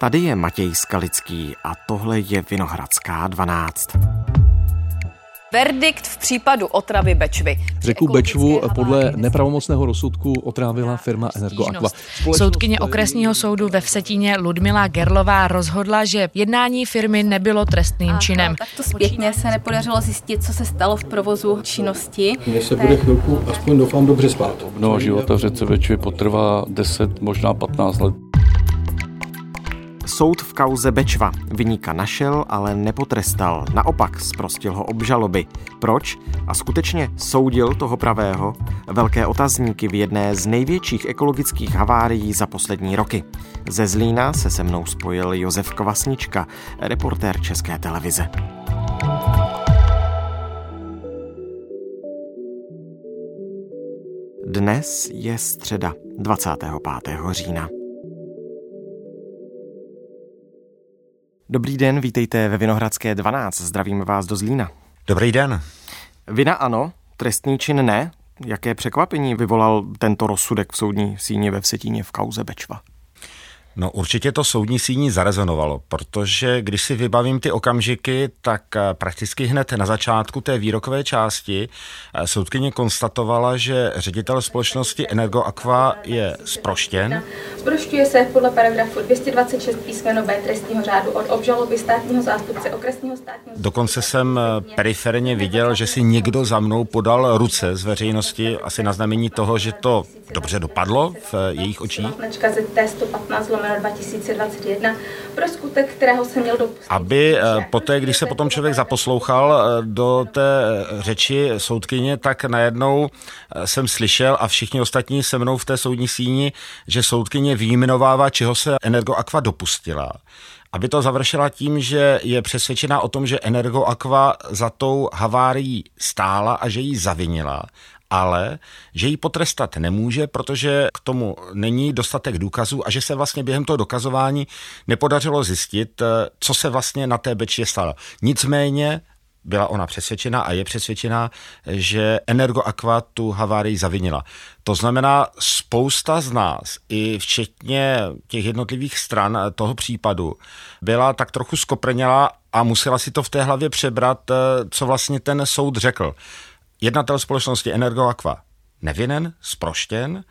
Tady je Matěj Skalický a tohle je Vinohradská 12. Verdikt v případu otravy Bečvy. Řeku Bečvu podle nepravomocného rozsudku otrávila firma Energoaqua. Soudkyně okresního soudu ve Vsetíně Ludmila Gerlová rozhodla, že jednání firmy nebylo trestným činem. to zpětně se nepodařilo zjistit, co se stalo v provozu činnosti. Mně se bude chvilku, aspoň doufám, dobře spát. No, života v řece Bečvy potrvá 10, možná 15 let. Soud v kauze Bečva vyníka našel, ale nepotrestal. Naopak zprostil ho obžaloby. Proč? A skutečně soudil toho pravého? Velké otazníky v jedné z největších ekologických havárií za poslední roky. Ze Zlína se se mnou spojil Josef Kvasnička, reportér České televize. Dnes je středa 25. října. Dobrý den, vítejte ve Vinohradské 12. Zdravím vás do Zlína. Dobrý den. Vina ano, trestný čin ne. Jaké překvapení vyvolal tento rozsudek v soudní síni ve Vsetíně v kauze Bečva? No určitě to soudní síní zarezonovalo, protože když si vybavím ty okamžiky, tak eh, prakticky hned na začátku té výrokové části eh, soudkyně konstatovala, že ředitel společnosti Energoaqua je sproštěn. Sprošťuje se podle paragrafu 226 písmeno B trestního řádu od obžaloby státního zástupce okresního státního Dokonce jsem eh, periferně viděl, že si někdo za mnou podal ruce z veřejnosti, asi na znamení toho, že to dobře dopadlo v jejich očích. Značka ZT 115 2021 pro skutek, kterého se měl dopustit. Aby eh, poté, když se potom člověk zaposlouchal eh, do té eh, řeči soudkyně, tak najednou jsem slyšel a všichni ostatní se mnou v té soudní síni, že soudkyně výjmenovává, čeho se Energoaqua dopustila aby to završila tím, že je přesvědčená o tom, že Energoaqua za tou havárií stála a že ji zavinila ale že ji potrestat nemůže, protože k tomu není dostatek důkazů a že se vlastně během toho dokazování nepodařilo zjistit, eh, co se vlastně na té beči stalo. Nicméně byla ona přesvědčená a je přesvědčená, že Energoaqua tu havárii zavinila. To znamená, spousta z nás, i včetně těch jednotlivých stran toho případu, byla tak trochu skoprněla a musela si to v té hlavě přebrat, eh, co vlastně ten soud řekl. Jednatel společnosti Energoaqua. Nevinen, sproštěn,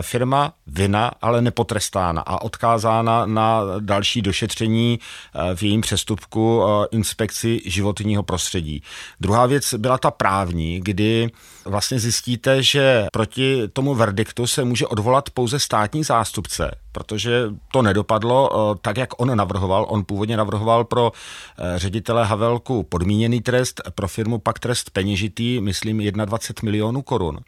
firma vina, ale nepotrestána a odkázána na další došetření eh, v jejím přestupku eh, inspekci životního prostředí. Druhá věc byla ta právní, kdy vlastně zjistíte, že proti tomu verdiktu se může odvolat pouze státní zástupce, protože to nedopadlo tak, jak on navrhoval. On původně navrhoval pro ředitele Havelku podmíněný trest, pro firmu pak trest peněžitý, myslím 21 milionů korun.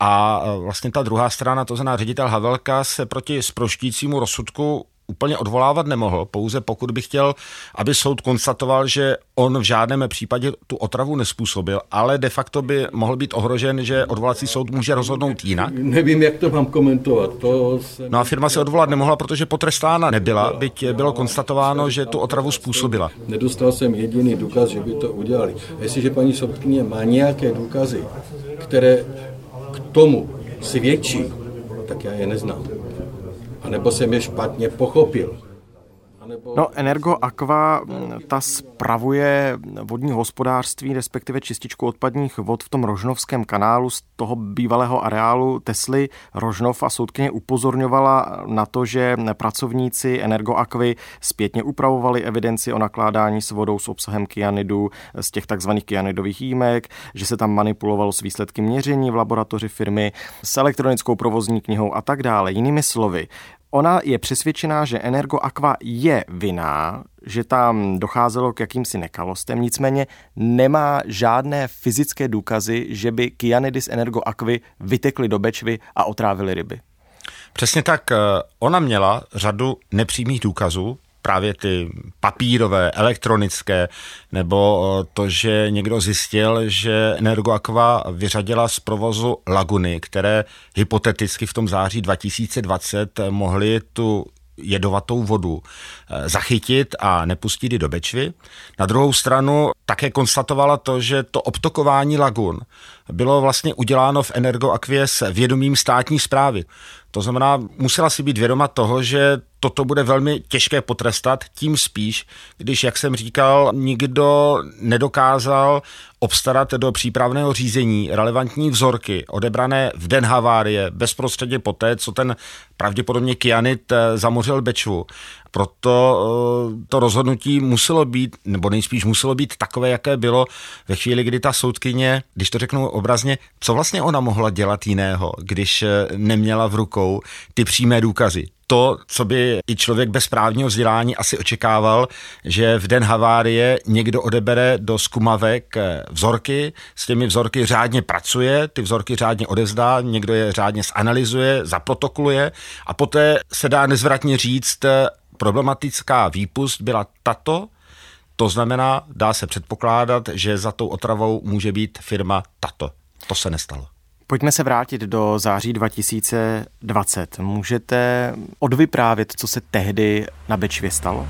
A e, vlastně ta druhá strana, to znamená ředitel Havelka, se proti sproštícímu rozsudku úplně odvolávat nemohl, pouze pokud by chtěl, aby soud konstatoval, že on v žádném případě tu otravu nespůsobil, ale de facto by mohl být ohrožen, že odvolací soud může rozhodnout jinak. Nevím, jak to mám komentovat. To se... No a firma se odvolat nemohla, protože potrestána nebyla, byť bylo konstatováno, že tu otravu způsobila. Nedostal jsem jediný důkaz, že by to udělali. Jestliže paní soudkyně má nějaké důkazy, které tomu svědčí, tak já je neznám. A nebo jsem je špatně pochopil. No, Energo Aqua, ta spravuje vodní hospodářství, respektive čističku odpadních vod v tom Rožnovském kanálu z toho bývalého areálu Tesly Rožnov a soudkyně upozorňovala na to, že pracovníci Energo Aquy zpětně upravovali evidenci o nakládání s vodou s obsahem kyanidu z těch takzvaných kyanidových jímek, že se tam manipulovalo s výsledky měření v laboratoři firmy, s elektronickou provozní knihou a tak dále. Jinými slovy, Ona je přesvědčená, že Energo Aqua je vinná, že tam docházelo k jakýmsi nekalostem, nicméně nemá žádné fyzické důkazy, že by kyanidy z Energo Aquy vytekly do Bečvy a otrávily ryby. Přesně tak. Eh, ona měla řadu nepřímých důkazů, právě ty papírové, elektronické, nebo eh, to, že někdo zjistil, že Energoaqua vyřadila z provozu laguny, které hypoteticky v tom září 2020 mohly tu jedovatou vodu eh, zachytit a nepustit ji do Bečvy. Na druhou stranu také konstatovala to, že to obtokování lagun bylo vlastně uděláno v Energoakvě s vědomím státní zprávy. To znamená, musela si být vědoma toho, že toto bude velmi těžké potrestat, tím spíš, když, jak jsem říkal, nikdo nedokázal obstarat do přípravného řízení relevantní vzorky odebrané v den havárie bezprostředně poté, co ten pravděpodobně kyanit eh, zamořil Bečvu. Proto eh, to rozhodnutí muselo být, nebo nejspíš muselo být takové, jaké bylo ve chvíli, kdy ta soudkyně, když to řeknu obrazně, co vlastně ona mohla dělat jiného, když eh, neměla v rukou ty přímé důkazy? To, co by i člověk bez právního vzdělání asi očekával, že v den havárie někdo odebere do skumavek eh, vzorky, s těmi vzorky řádně pracuje, ty vzorky řádně odezdá, někdo je řádně zanalizuje, zaprotokoluje a poté se dá nezvratně říct, problematická výpust byla tato, to znamená, dá se předpokládat, že za tou otravou může být firma tato. To se nestalo. Pojďme se vrátit do září 2020. Můžete odvyprávět, co se tehdy na Bečvě stalo?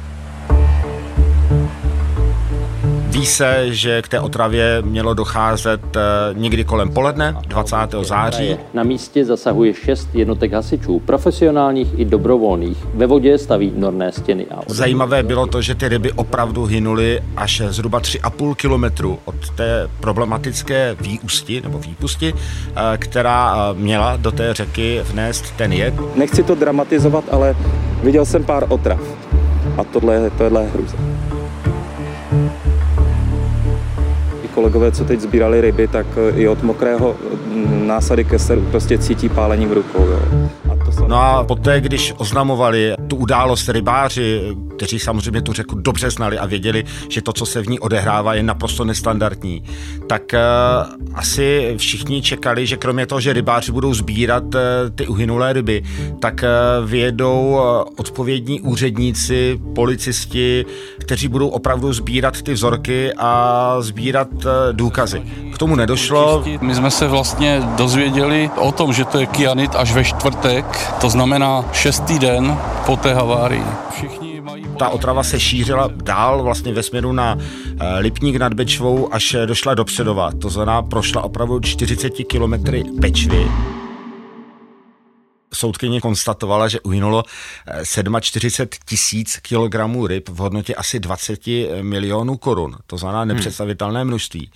Ví se, že k té otravě mělo docházet eh, někdy kolem poledne 20. září. Na místě zasahuje šest jednotek hasičů, profesionálních i dobrovolných. Ve vodě staví norné stěny. A Zajímavé bylo to, že ty ryby opravdu hynuly až zhruba 3,5 kilometru od té problematické výusti nebo výpusti, eh, která eh, měla do té řeky vnést ten jed. Nechci to dramatizovat, ale viděl jsem pár otrav. A tohle, tohle je hruza. Kolegové, co teď sbírali ryby, tak i od mokrého násady keseru prostě cítí pálení v rukou. Jo. No a poté, když oznamovali tu událost rybáři, kteří samozřejmě tu řeku dobře znali a věděli, že to, co se v ní odehrává, je naprosto nestandardní, tak uh, asi všichni čekali, že kromě toho, že rybáři budou sbírat uh, ty uhynulé ryby, tak uh, vyjedou uh, odpovědní úředníci, policisti, kteří budou opravdu sbírat ty vzorky a sbírat uh, důkazy. K tomu nedošlo. My jsme se vlastně dozvěděli o tom, že to je kyanit až ve čtvrtek, to znamená šestý den po té havárii. Všichni ta otrava se šířila dál vlastně ve směru na eh, Lipník nad Bečvou, až došla do Předova. To znamená, prošla opravdu 40 kilometry Bečvy soudkyně konstatovala, že uhynulo 47 eh, tisíc kilogramů ryb v hodnotě asi 20 milionů korun. To znamená hmm. nepředstavitelné množství.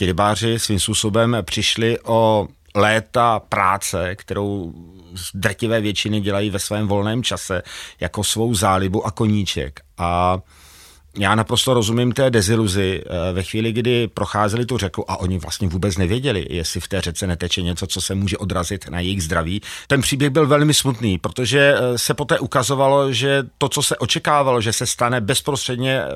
Ti rybáři svým způsobem přišli o léta práce, kterou z drtivé většiny dělají ve svém volném čase jako svou zálibu a koníček. A já naprosto rozumím té deziluzi eh, ve chvíli, kdy procházeli tu řeku a oni vlastně vůbec nevěděli, jestli v té řece neteče něco, co se může odrazit na jejich zdraví. Ten příběh byl velmi smutný, protože eh, se poté ukazovalo, že to, co se očekávalo, že se stane bezprostředně eh,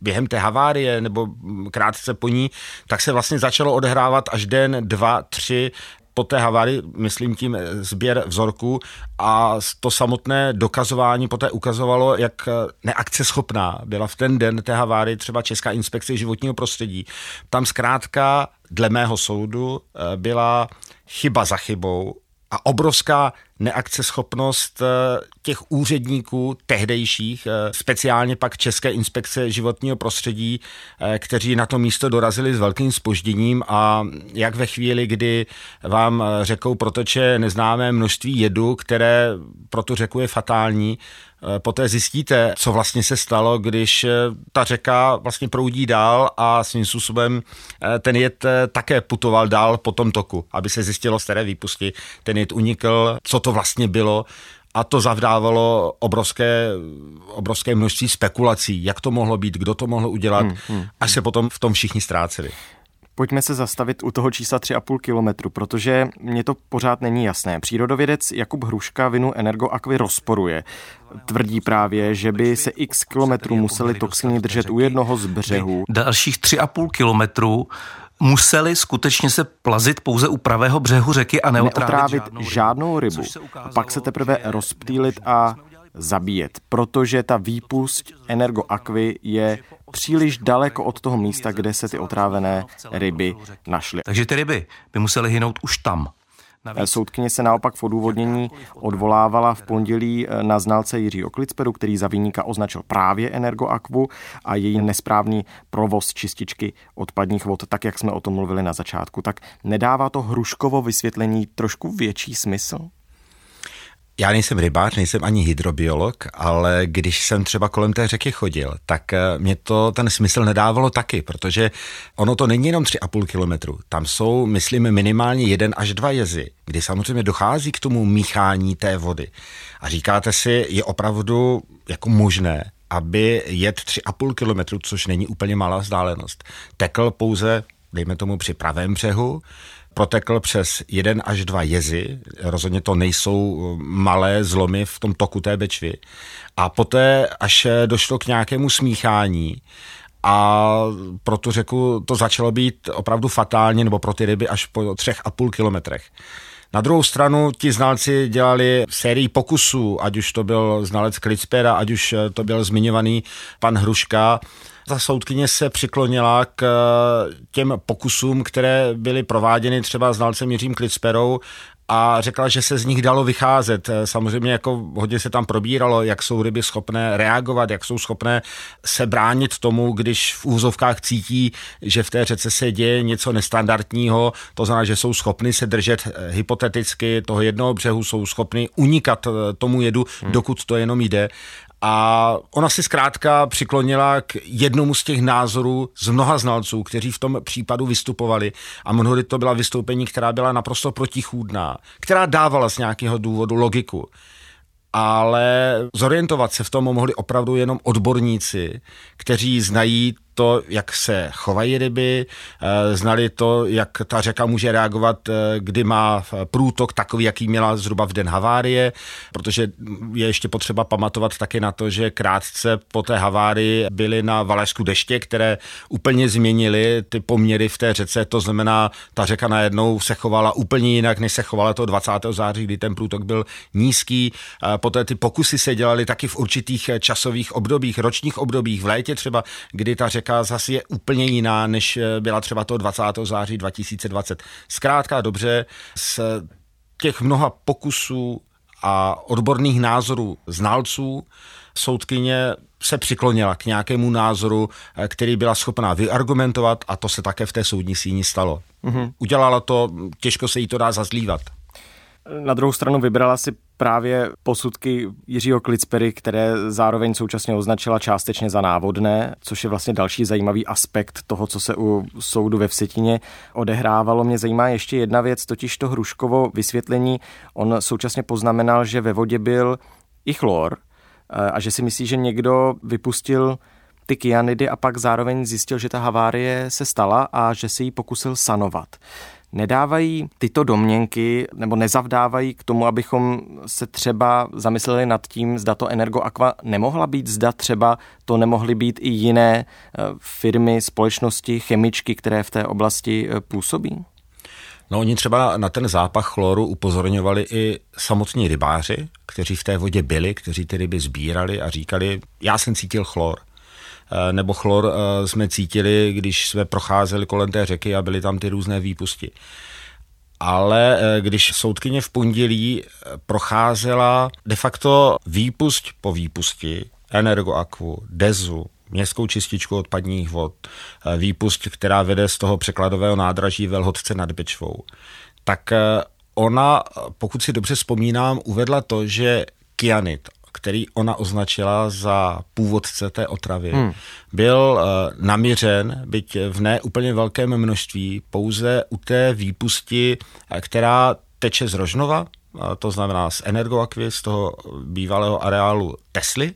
během té havárie nebo mm, krátce po ní, tak se vlastně začalo odehrávat až den, dva, tři po té havárii, myslím tím sběr vzorků a to samotné dokazování poté ukazovalo, jak eh, neakceschopná byla v ten den té havárie třeba Česká inspekce životního prostředí. Tam zkrátka, dle mého soudu, eh, byla chyba za chybou a obrovská neakceschopnost eh, těch úředníků tehdejších, eh, speciálně pak České inspekce životního prostředí, eh, kteří na to místo dorazili s velkým spožděním a jak ve chvíli, kdy vám řekou protoče neznámé množství jedu, které pro tu řeku je fatální, poté zjistíte, co vlastně se stalo, když ta řeka vlastně proudí dál a svým způsobem ten jed také putoval dál po tom toku, aby se zjistilo, z které výpusti ten jed unikl, co to vlastně bylo a to zavdávalo obrovské, obrovské množství spekulací, jak to mohlo být, kdo to mohl udělat, hmm, hmm. až se potom v tom všichni ztráceli. Pojďme se zastavit u toho čísla 3,5 kilometru, protože mě to pořád není jasné. Přírodovědec Jakub Hruška vinu Energoakvy rozporuje. Tvrdí právě, že by se x kilometrů museli toxiny držet u jednoho z břehů. Dalších 3,5 kilometrů museli skutečně se plazit pouze u pravého břehu řeky a neotrávit, žádnou, žádnou rybu. A pak se teprve rozptýlit a zabíjet, protože ta výpust energoakvy je příliš daleko od toho místa, kde se ty otrávené ryby našly. Takže ty ryby by musely hynout už tam. Navíc... Soudkyně se naopak v odůvodnění odvolávala v pondělí na znalce Jiřího Klicperu, který za výnika označil právě Energoakvu a její nesprávný provoz čističky odpadních vod, tak jak jsme o tom mluvili na začátku. Tak nedává to hruškovo vysvětlení trošku větší smysl? Já nejsem rybář, nejsem ani hydrobiolog, ale když jsem třeba kolem té řeky chodil, tak eh, mě to ten smysl nedávalo taky, protože ono to není jenom 3,5 kilometru. Tam jsou, myslím, minimálně jeden až dva jezy, kdy samozřejmě dochází k tomu míchání té vody. A říkáte si, je opravdu jako možné, aby jet 3,5 kilometru, což není úplně malá vzdálenost, tekl pouze, dejme tomu, při pravém břehu, protekl přes jeden až dva jezy, rozhodně to nejsou eh, malé zlomy v tom toku té Bečvy. A poté, až došlo k nějakému smíchání, a pro tu řeku to začalo být opravdu fatálně, nebo pro ty ryby až po třech a půl kilometrech. Na druhou stranu ti znalci dělali sérii pokusů, ať už to byl znalec Klitzpera, ať už to byl zmiňovaný pan Hruška, ta soudkyně se přiklonila k eh, těm pokusům, které byly prováděny třeba znalcem Jiřím Klitsperou a řekla, že se z nich dalo vycházet. Eh, samozřejmě jako hodně se tam probíralo, jak jsou ryby schopné reagovat, jak jsou schopné se bránit tomu, když v úzovkách cítí, že v té řece se děje něco nestandardního, to znamená, že jsou schopny se držet eh, hypoteticky toho jednoho břehu, jsou schopny unikat tomu jedu, hmm. dokud to jenom jde. A ona si zkrátka přiklonila k jednomu z těch názorů z mnoha znalců, kteří v tom případu vystupovali. A mnohdy to byla vystoupení, která byla naprosto protichůdná, která dávala z nějakého důvodu logiku ale zorientovat se v tom mohli opravdu jenom odborníci, kteří znají to, jak se chovají ryby, eh, znali to, jak ta řeka může reagovat, eh, kdy má průtok takový, jaký měla zhruba v den havárie, protože je ještě potřeba pamatovat taky na to, že krátce po té havárii byly na Valašsku deště, které úplně změnily ty poměry v té řece, to znamená, ta řeka najednou se chovala úplně jinak, než se chovala to 20. září, kdy ten průtok byl nízký. Poté ty pokusy se dělaly taky v určitých časových obdobích, ročních obdobích, v létě třeba, kdy ta řeka řeka zase je úplně jiná, než eh, byla třeba toho 20. září 2020. Zkrátka dobře, z těch mnoha pokusů a odborných názorů znalců soudkyně se přiklonila k nějakému názoru, eh, který byla schopná vyargumentovat a to se také v té soudní síni stalo. Mm-hmm. Udělala to, těžko se jí to dá zazlívat. Na druhou stranu vybrala si právě posudky Jiřího Klicpery, které zároveň současně označila částečně za návodné, což je vlastně další zajímavý aspekt toho, co se u soudu ve Vsetíně odehrávalo. Mě zajímá ještě jedna věc, totiž to Hruškovo vysvětlení. On současně poznamenal, že ve vodě byl i chlor eh, a že si myslí, že někdo vypustil ty kyanidy a pak zároveň zjistil, že ta havárie se stala a že se jí pokusil sanovat nedávají tyto domněnky nebo nezavdávají k tomu, abychom se třeba zamysleli nad tím, zda to Energoaqua nemohla být, zda třeba to nemohly být i jiné eh, firmy, společnosti, chemičky, které v té oblasti eh, působí? No oni třeba na ten zápach chloru upozorňovali i samotní rybáři, kteří v té vodě byli, kteří ty ryby sbírali a říkali, já jsem cítil chlor. Eh, nebo chlor eh, jsme cítili, když jsme procházeli kolem té řeky a byly tam ty různé výpusti. Ale eh, když soudkyně v pondělí procházela de facto výpust po výpusti, energoakvu, dezu, městskou čističku odpadních vod, výpust, která vede z toho překladového nádraží Velhodce nad Bečvou, tak ona, pokud si dobře vzpomínám, uvedla to, že kyanit který ona označila za původce té otravy, hmm. byl uh, namířen, byť v ne úplně velkém množství, pouze u té výpusti, eh, která teče z Rožnova, to znamená z Energoakvy, z toho bývalého areálu Tesly,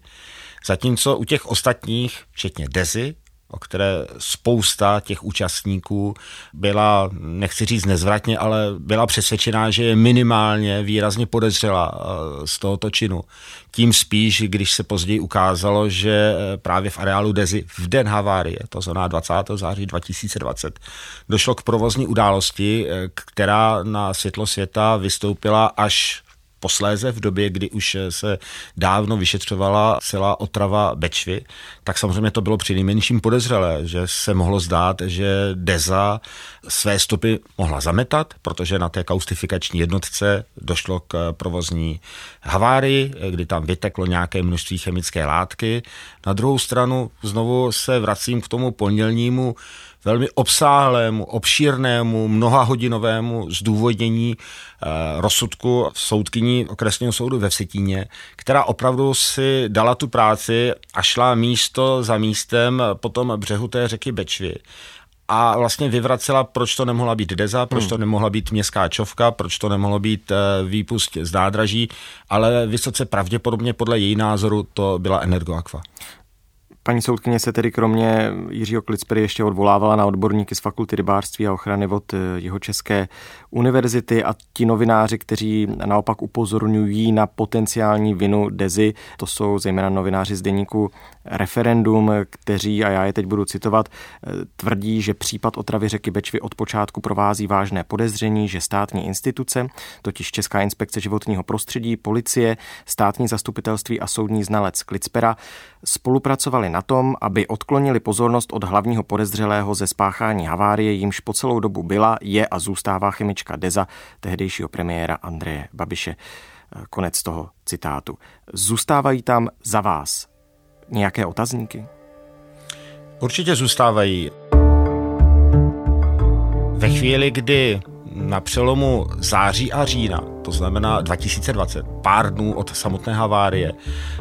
zatímco u těch ostatních, včetně Dezy, o které spousta těch účastníků byla, nechci říct nezvratně, ale byla přesvědčená, že je minimálně výrazně podezřela eh, z tohoto činu. Tím spíš, když se později ukázalo, že eh, právě v areálu Dezi v den havárie, to znamená 20. září 2020, došlo k provozní události, eh, která na světlo světa vystoupila až posléze v době, kdy už se dávno vyšetřovala celá otrava Bečvy, tak samozřejmě to bylo při nejmenším podezřelé, že se mohlo zdát, že Deza své stopy mohla zametat, protože na té kaustifikační jednotce došlo k provozní havárii, kdy tam vyteklo nějaké množství chemické látky. Na druhou stranu znovu se vracím k tomu pondělnímu velmi obsáhlému, obšírnému, mnohahodinovému zdůvodnění eh, rozsudku soudkyní okresního soudu ve Vsetíně, která opravdu si dala tu práci a šla místo za místem po tom břehu té řeky Bečvy a vlastně vyvracela, proč to nemohla být Deza, proč hmm. to nemohla být městská čovka, proč to nemohlo být eh, výpust z nádraží, ale vysoce pravděpodobně podle její názoru to byla Energoaqua. Paní soudkyně se tedy kromě Jiřího Klicpery ještě odvolávala na odborníky z Fakulty rybářství a ochrany vod eh, jeho České univerzity a ti novináři, kteří naopak upozorňují na potenciální vinu Dezy, to jsou zejména novináři z deníku Referendum, kteří, a já je teď budu citovat, tvrdí, že případ otravy řeky Bečvy od počátku provází vážné podezření, že státní instituce, totiž Česká inspekce životního prostředí, policie, státní zastupitelství a soudní znalec Klicpera spolupracovali na tom, aby odklonili pozornost od hlavního podezřelého ze spáchání havárie, jimž po celou dobu byla, je a zůstává chemička Deza, tehdejšího premiéra Andreje Babiše. Konec toho citátu. Zůstávají tam za vás nějaké otazníky? Určitě zůstávají. Ve chvíli, kdy na přelomu září a října, to znamená 2020, pár dnů od samotné havárie,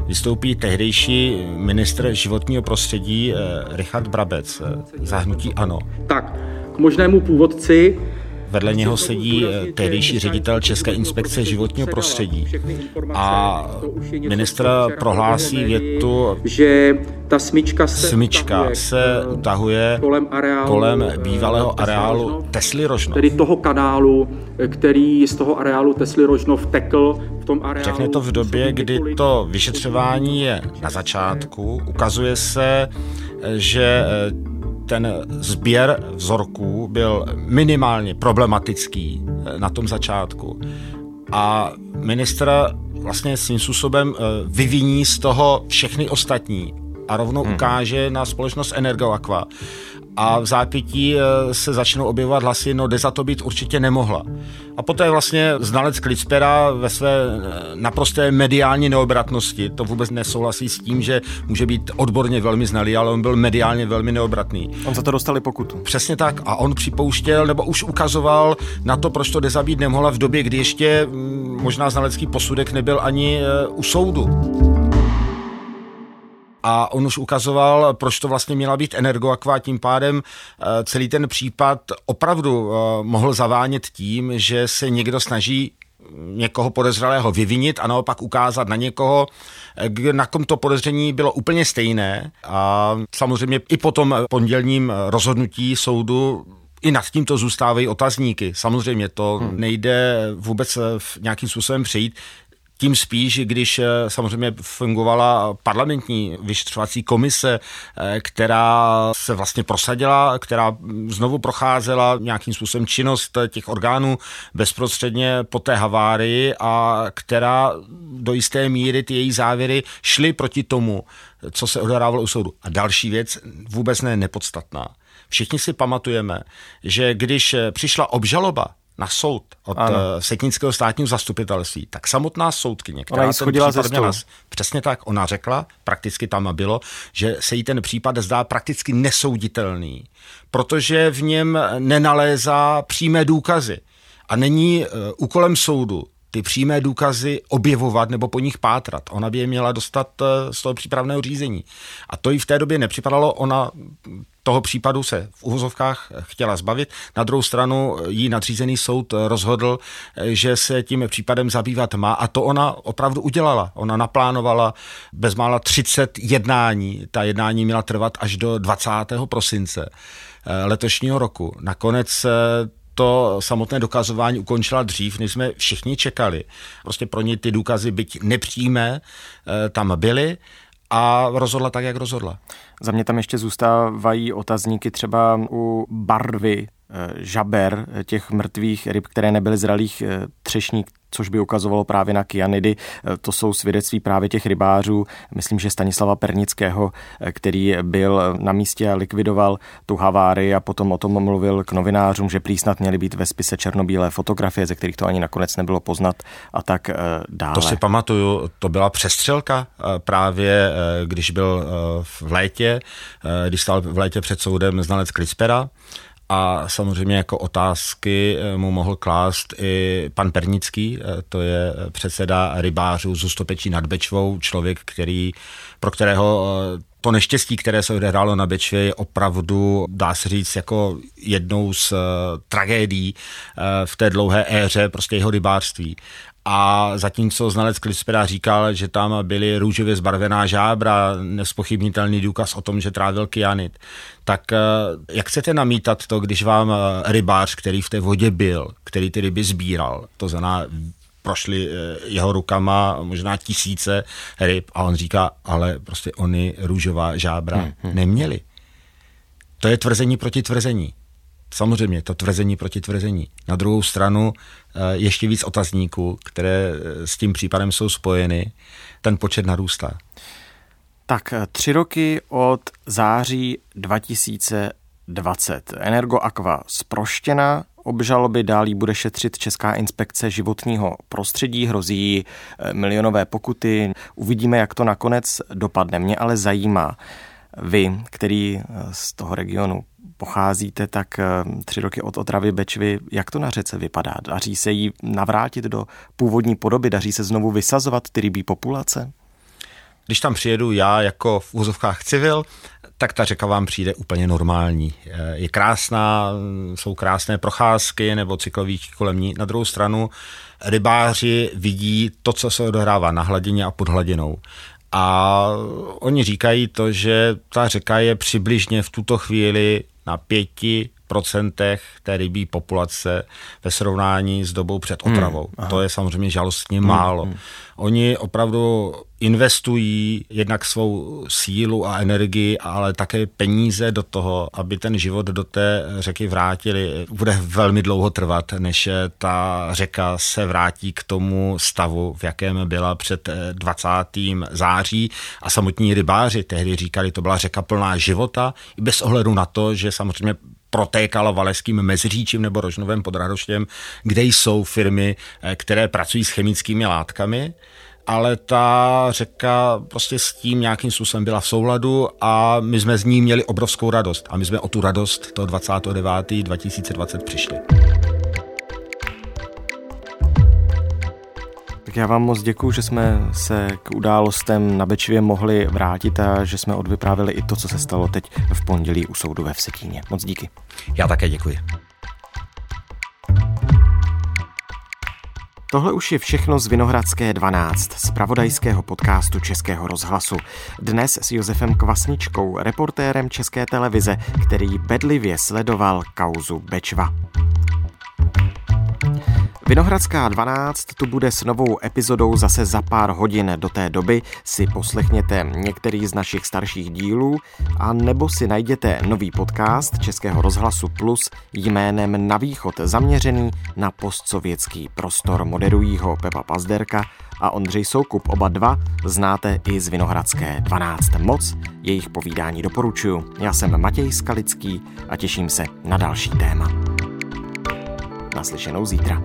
vystoupí tehdejší ministr životního prostředí eh, Richard Brabec, eh, zahnutí ANO. Tak, k možnému původci Vedle něho sedí eh, tehdejší ředitel České inspekce životního prostředí. A ministr prohlásí větu, že ta smyčka se, smyčka se utahuje kolem, areálu, kolem bývalého areálu Tesly Rožnov. Tedy toho kanálu, který z toho areálu Tesly Rožnov tekl v tom areálu. Řekne to v době, kdy to vyšetřování je na začátku. Ukazuje se, že eh, ten sběr vzorků byl minimálně problematický eh, na tom začátku. A ministr vlastně svým způsobem eh, vyviní z toho všechny ostatní a rovnou hmm. ukáže na společnost Energoaqua a v zápětí eh, se začnou objevovat hlasy, no Deza to být určitě nemohla. A poté vlastně znalec Klitzpera ve své eh, naprosté mediální neobratnosti, to vůbec nesouhlasí s tím, že může být odborně velmi znalý, ale on byl mediálně velmi neobratný. On za to dostali pokutu. Přesně tak. A on připouštěl, nebo už ukazoval na to, proč to Deza být nemohla v době, kdy ještě mm, možná znalecký posudek nebyl ani eh, u soudu a on už ukazoval, proč to vlastně měla být Energoaqua, tím pádem eh, celý ten případ opravdu eh, mohl zavánět tím, že se někdo snaží někoho podezřelého vyvinit a naopak ukázat na někoho, eh, na kom to podezření bylo úplně stejné. A samozřejmě i po tom pondělním rozhodnutí soudu i nad tímto zůstávají otazníky. Samozřejmě to hmm. nejde vůbec nějakým způsobem přejít. Tím spíš, když eh, samozřejmě fungovala parlamentní vyšetřovací komise, eh, která se vlastně prosadila, která znovu procházela nějakým způsobem činnost těch orgánů bezprostředně po té havárii a která do jisté míry ty její závěry šly proti tomu, co se odehrávalo u soudu. A další věc, vůbec ne nepodstatná. Všichni si pamatujeme, že když přišla obžaloba na soud od ano. Eh, Setnického státního zastupitelství, tak samotná soudkyně, která ona ten případ měla, přesně tak, ona řekla, prakticky tam bylo, že se jí ten případ zdá prakticky nesouditelný, protože v něm nenalézá přímé důkazy a není uh, úkolem soudu ty přímé důkazy objevovat nebo po nich pátrat. Ona by je měla dostat z toho přípravného řízení. A to jí v té době nepřipadalo, ona toho případu se v uvozovkách chtěla zbavit. Na druhou stranu jí nadřízený soud rozhodl, že se tím případem zabývat má a to ona opravdu udělala. Ona naplánovala bezmála 30 jednání. Ta jednání měla trvat až do 20. prosince eh, letošního roku. Nakonec eh, to samotné dokazování ukončila dřív, než jsme všichni čekali. Prostě pro ně ty důkazy, byť nepřímé, eh, tam byly a rozhodla tak, jak rozhodla. Za mě tam ještě zůstávají otazníky třeba u barvy eh, žaber těch mrtvých ryb, které nebyly zralých eh, třešník, což by ukazovalo právě na kyanidy. To jsou svědectví právě těch rybářů, myslím, že Stanislava Pernického, který byl na místě a likvidoval tu havárii a potom o tom mluvil k novinářům, že prý snad měly být ve spise černobílé fotografie, ze kterých to ani nakonec nebylo poznat a tak dále. To si pamatuju, to byla přestřelka právě, když byl v létě, když stál v létě před soudem znalec Krispera, a samozřejmě jako otázky eh, mu mohl klást i pan Pernický, eh, to je předseda rybářů z Ustopečí nad Bečvou, člověk, který, pro kterého eh, to neštěstí, které se odehrálo na Bečvě, je opravdu, dá se říct, jako jednou z uh, tragédií uh, v té dlouhé éře prostě jeho rybářství. A zatímco znalec Klispera říkal, že tam byly růžově zbarvená žábra, nespochybnitelný důkaz o tom, že trávil kyanit, tak eh, jak chcete namítat to, když vám eh, rybář, který v té vodě byl, který ty ryby sbíral, to znamená prošly eh, jeho rukama možná tisíce ryb a on říká, ale prostě oni růžová žábra hmm, hmm. neměli. To je tvrzení proti tvrzení. Samozřejmě, to tvrzení proti tvrzení. Na druhou stranu eh, ještě víc otazníků, které eh, s tím případem jsou spojeny, ten počet narůstá. Tak eh, tři roky od září 2020. Energo Aqua zproštěna, obžaloby dálí bude šetřit Česká inspekce životního prostředí, hrozí milionové pokuty. Uvidíme, jak to nakonec dopadne. Mě ale zajímá, vy, který z toho regionu pocházíte, tak eh, tři roky od otravy Bečvy, jak to na řece vypadá? Daří se jí navrátit do původní podoby? Daří se znovu vysazovat ty rybí populace? Když tam přijedu já jako v úzovkách civil, tak ta řeka vám přijde úplně normální. Eh, je krásná, jsou krásné procházky nebo cyklovíky kolem ní. Na druhou stranu rybáři vidí to, co se odehrává na hladině a pod hladinou. A oni říkají to, že ta řeka je přibližně v tuto chvíli na pěti procentech té rybí populace ve srovnání s dobou před otravou. Hmm, to je samozřejmě žalostně hmm, málo. Hmm. Oni opravdu investují jednak svou sílu a energii, ale také peníze do toho, aby ten život do té řeky vrátili. Bude velmi dlouho trvat, než ta řeka se vrátí k tomu stavu, v jakém byla před 20. září a samotní rybáři tehdy říkali, to byla řeka plná života, i bez ohledu na to, že samozřejmě protékala Valeským Mezříčím nebo Rožnovém pod Radoštěm, kde jsou firmy, eh, které pracují s chemickými látkami ale ta řeka prostě s tím nějakým způsobem byla v souladu a my jsme z ní měli obrovskou radost. A my jsme o tu radost toho 29. 2020 přišli. Tak já vám moc děkuji, že jsme se k událostem na Bečivě mohli vrátit a že jsme odvyprávili i to, co se stalo teď v pondělí u soudu ve Vsetíně. Moc díky. Já také děkuji. Tohle už je všechno z Vinohradské 12, z pravodajského podcastu Českého rozhlasu. Dnes s Josefem Kvasničkou, reportérem České televize, který bedlivě sledoval kauzu Bečva. Vinohradská 12 tu bude s novou epizodou zase za pár hodin. Do té doby si poslechněte některý z našich starších dílů a nebo si najděte nový podcast Českého rozhlasu Plus jménem Na východ zaměřený na postsovětský prostor. Moderují ho Pepa Pazderka a Ondřej Soukup. Oba dva znáte i z Vinohradské 12. Moc jejich povídání doporučuju. Já jsem Matěj Skalický a těším se na další téma. Naslyšenou zítra.